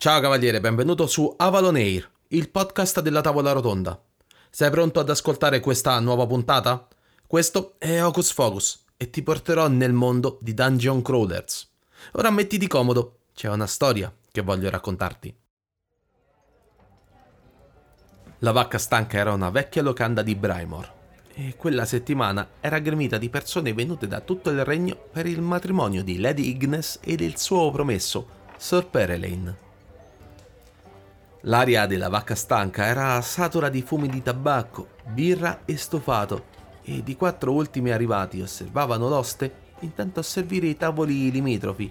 Ciao cavaliere, benvenuto su Avalon Air, il podcast della tavola rotonda. Sei pronto ad ascoltare questa nuova puntata? Questo è Hocus Focus e ti porterò nel mondo di Dungeon Crawlers. Ora mettiti comodo, c'è una storia che voglio raccontarti. La vacca stanca era una vecchia locanda di Brymore e quella settimana era gremita di persone venute da tutto il regno per il matrimonio di Lady Ignes e del suo promesso, Sir Perelane. L'aria della vacca stanca era satura di fumi di tabacco, birra e stofato e i quattro ultimi arrivati osservavano l'oste intento a servire i tavoli limitrofi.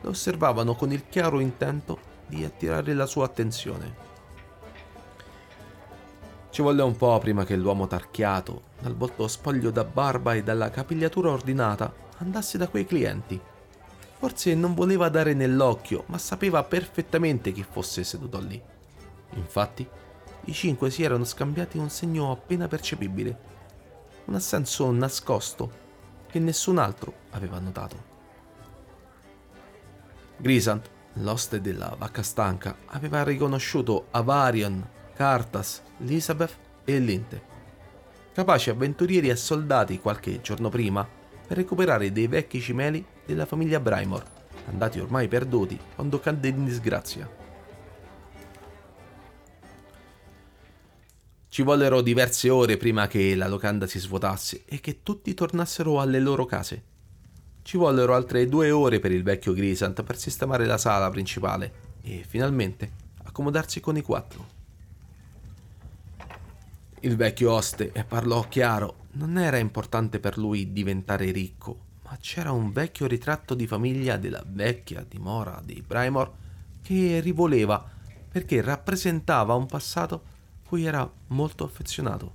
Lo osservavano con il chiaro intento di attirare la sua attenzione. Ci volle un po' prima che l'uomo tarchiato, dal volto spoglio da barba e dalla capigliatura ordinata, andasse da quei clienti. Forse non voleva dare nell'occhio, ma sapeva perfettamente chi fosse seduto lì. Infatti, i cinque si erano scambiati un segno appena percepibile, un assenso nascosto che nessun altro aveva notato. Grisant, l'oste della vacca stanca, aveva riconosciuto Avarion, Cartas, Elizabeth e Linte, capaci avventurieri e soldati qualche giorno prima per recuperare dei vecchi cimeli della famiglia Brymore, andati ormai perduti quando cadde in disgrazia. Ci vollero diverse ore prima che la locanda si svuotasse e che tutti tornassero alle loro case. Ci vollero altre due ore per il vecchio Grisant per sistemare la sala principale e finalmente accomodarsi con i quattro. Il vecchio oste, parlò chiaro, non era importante per lui diventare ricco, ma c'era un vecchio ritratto di famiglia della vecchia dimora di Brymore che rivoleva perché rappresentava un passato cui era molto affezionato.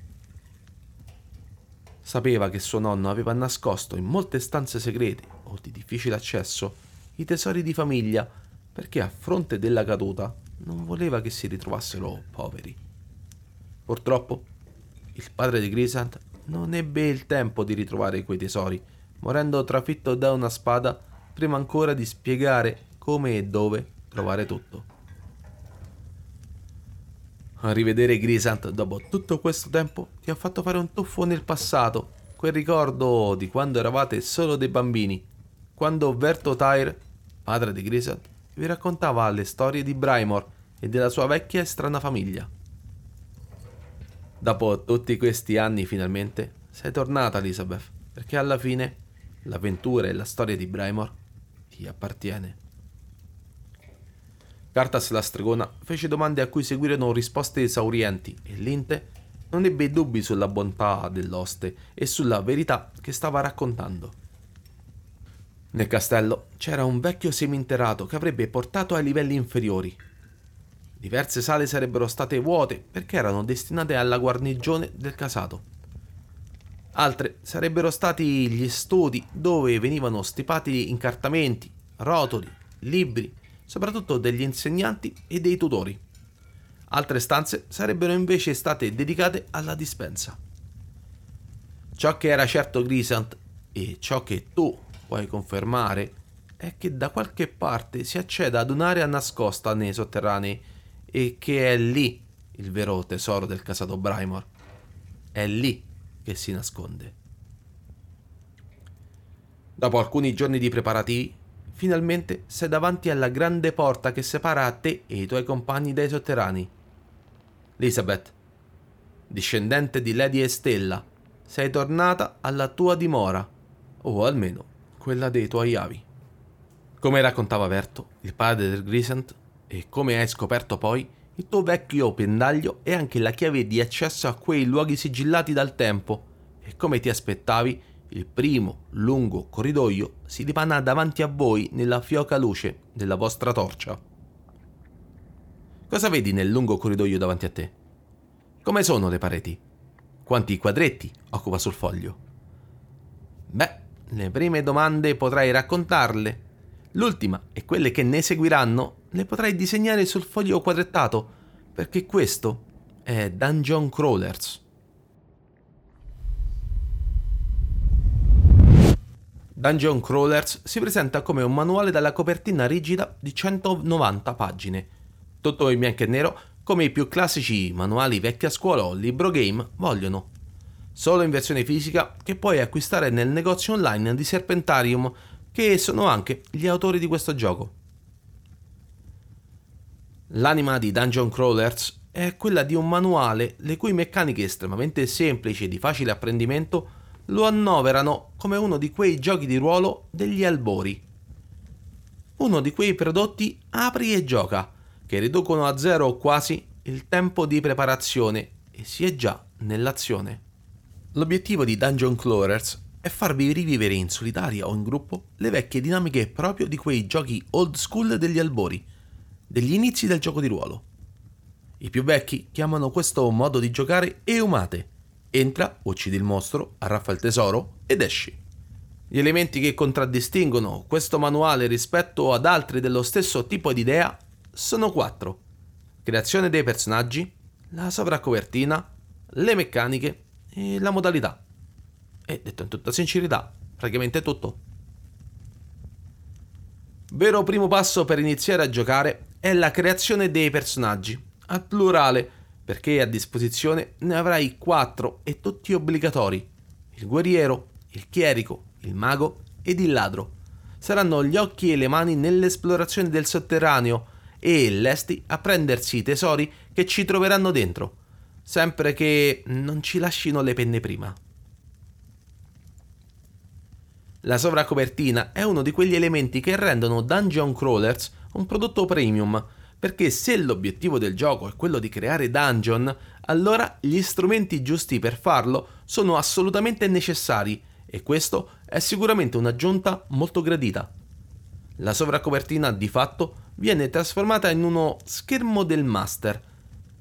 Sapeva che suo nonno aveva nascosto in molte stanze segrete o di difficile accesso i tesori di famiglia perché a fronte della caduta non voleva che si ritrovassero poveri. Purtroppo il padre di Grisant non ebbe il tempo di ritrovare quei tesori, morendo trafitto da una spada prima ancora di spiegare come e dove trovare tutto. Rivedere Grisant dopo tutto questo tempo ti ha fatto fare un tuffo nel passato, quel ricordo di quando eravate solo dei bambini, quando Verto Tyre, padre di Grisant, vi raccontava le storie di Brymore e della sua vecchia e strana famiglia. Dopo tutti questi anni finalmente sei tornata Elizabeth, perché alla fine l'avventura e la storia di Brymore ti appartiene. Cartas la stregona fece domande a cui seguirono risposte esaurienti e Linte non ebbe dubbi sulla bontà dell'oste e sulla verità che stava raccontando. Nel castello c'era un vecchio seminterrato che avrebbe portato ai livelli inferiori Diverse sale sarebbero state vuote perché erano destinate alla guarnigione del casato. Altre sarebbero stati gli studi dove venivano stipati incartamenti, rotoli, libri, soprattutto degli insegnanti e dei tutori. Altre stanze sarebbero invece state dedicate alla dispensa. Ciò che era certo Grisant e ciò che tu puoi confermare è che da qualche parte si accede ad un'area nascosta nei sotterranei e che è lì il vero tesoro del casato Brymore. È lì che si nasconde. Dopo alcuni giorni di preparativi, finalmente sei davanti alla grande porta che separa te e i tuoi compagni dai sotterranei. Elizabeth, discendente di Lady Estella, sei tornata alla tua dimora, o almeno quella dei tuoi avi. Come raccontava Verto, il padre del Grisant, e come hai scoperto poi, il tuo vecchio pendaglio è anche la chiave di accesso a quei luoghi sigillati dal tempo e come ti aspettavi, il primo lungo corridoio si dipana davanti a voi nella fioca luce della vostra torcia. Cosa vedi nel lungo corridoio davanti a te? Come sono le pareti? Quanti quadretti occupa sul foglio? Beh, le prime domande potrai raccontarle. L'ultima e quelle che ne seguiranno le potrai disegnare sul foglio quadrettato, perché questo è Dungeon Crawlers. Dungeon Crawlers si presenta come un manuale dalla copertina rigida di 190 pagine, tutto in bianco e nero come i più classici manuali vecchia scuola o libro game vogliono. Solo in versione fisica che puoi acquistare nel negozio online di Serpentarium, che sono anche gli autori di questo gioco. L'anima di Dungeon Crawlers è quella di un manuale le cui meccaniche estremamente semplici e di facile apprendimento lo annoverano come uno di quei giochi di ruolo degli albori. Uno di quei prodotti apri e gioca, che riducono a zero o quasi il tempo di preparazione e si è già nell'azione. L'obiettivo di Dungeon Crawlers è farvi rivivere in solitaria o in gruppo le vecchie dinamiche proprio di quei giochi old school degli albori, degli inizi del gioco di ruolo. I più vecchi chiamano questo modo di giocare Eumate. Entra, uccidi il mostro, arraffa il tesoro ed esci. Gli elementi che contraddistinguono questo manuale rispetto ad altri dello stesso tipo di idea sono quattro. Creazione dei personaggi, la sovracopertina, le meccaniche e la modalità. E detto in tutta sincerità, praticamente tutto. Vero primo passo per iniziare a giocare è la creazione dei personaggi, al plurale, perché a disposizione ne avrai quattro e tutti obbligatori. Il guerriero, il chierico, il mago ed il ladro. Saranno gli occhi e le mani nell'esplorazione del sotterraneo e lesti a prendersi i tesori che ci troveranno dentro, sempre che non ci lascino le penne prima. La sovracopertina è uno di quegli elementi che rendono Dungeon Crawlers un prodotto premium, perché se l'obiettivo del gioco è quello di creare dungeon, allora gli strumenti giusti per farlo sono assolutamente necessari e questo è sicuramente un'aggiunta molto gradita. La sovracopertina di fatto viene trasformata in uno schermo del master,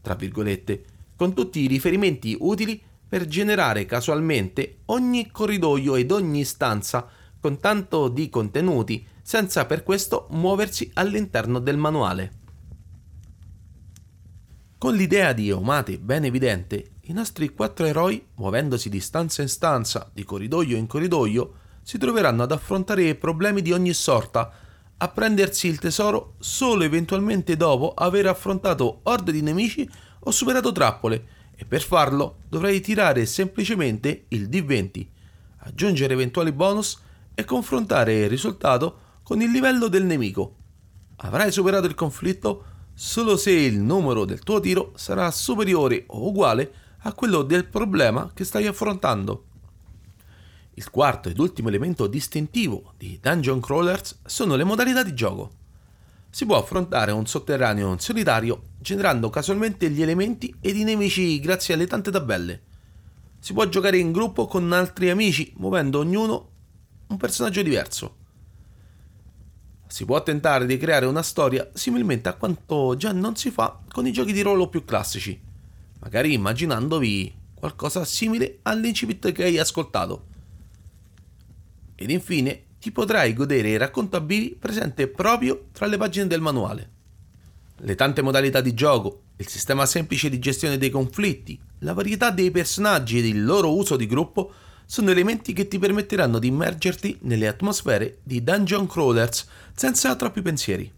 tra virgolette, con tutti i riferimenti utili per generare casualmente ogni corridoio ed ogni stanza con tanto di contenuti senza per questo muoversi all'interno del manuale. Con l'idea di Omate ben evidente, i nostri quattro eroi, muovendosi di stanza in stanza, di corridoio in corridoio, si troveranno ad affrontare problemi di ogni sorta, a prendersi il tesoro solo eventualmente dopo aver affrontato orde di nemici o superato trappole, e per farlo dovrai tirare semplicemente il D20, aggiungere eventuali bonus e confrontare il risultato con il livello del nemico. Avrai superato il conflitto solo se il numero del tuo tiro sarà superiore o uguale a quello del problema che stai affrontando. Il quarto ed ultimo elemento distintivo di Dungeon Crawlers sono le modalità di gioco. Si può affrontare un sotterraneo in solitario generando casualmente gli elementi ed i nemici grazie alle tante tabelle. Si può giocare in gruppo con altri amici muovendo ognuno un personaggio diverso. Si può tentare di creare una storia similmente a quanto già non si fa con i giochi di ruolo più classici, magari immaginandovi qualcosa simile all'incipit che hai ascoltato. Ed infine ti potrai godere il racconto raccontabili presente proprio tra le pagine del manuale. Le tante modalità di gioco, il sistema semplice di gestione dei conflitti, la varietà dei personaggi ed il loro uso di gruppo sono elementi che ti permetteranno di immergerti nelle atmosfere di dungeon crawlers senza troppi pensieri.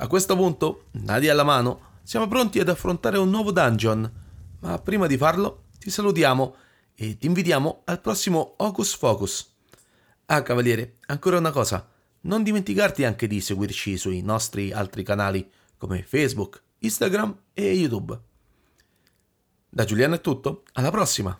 A questo punto, nadi alla mano, siamo pronti ad affrontare un nuovo dungeon, ma prima di farlo ti salutiamo e ti invitiamo al prossimo Hocus Focus. Ah, cavaliere, ancora una cosa, non dimenticarti anche di seguirci sui nostri altri canali come Facebook, Instagram e YouTube. Da Giuliano è tutto, alla prossima!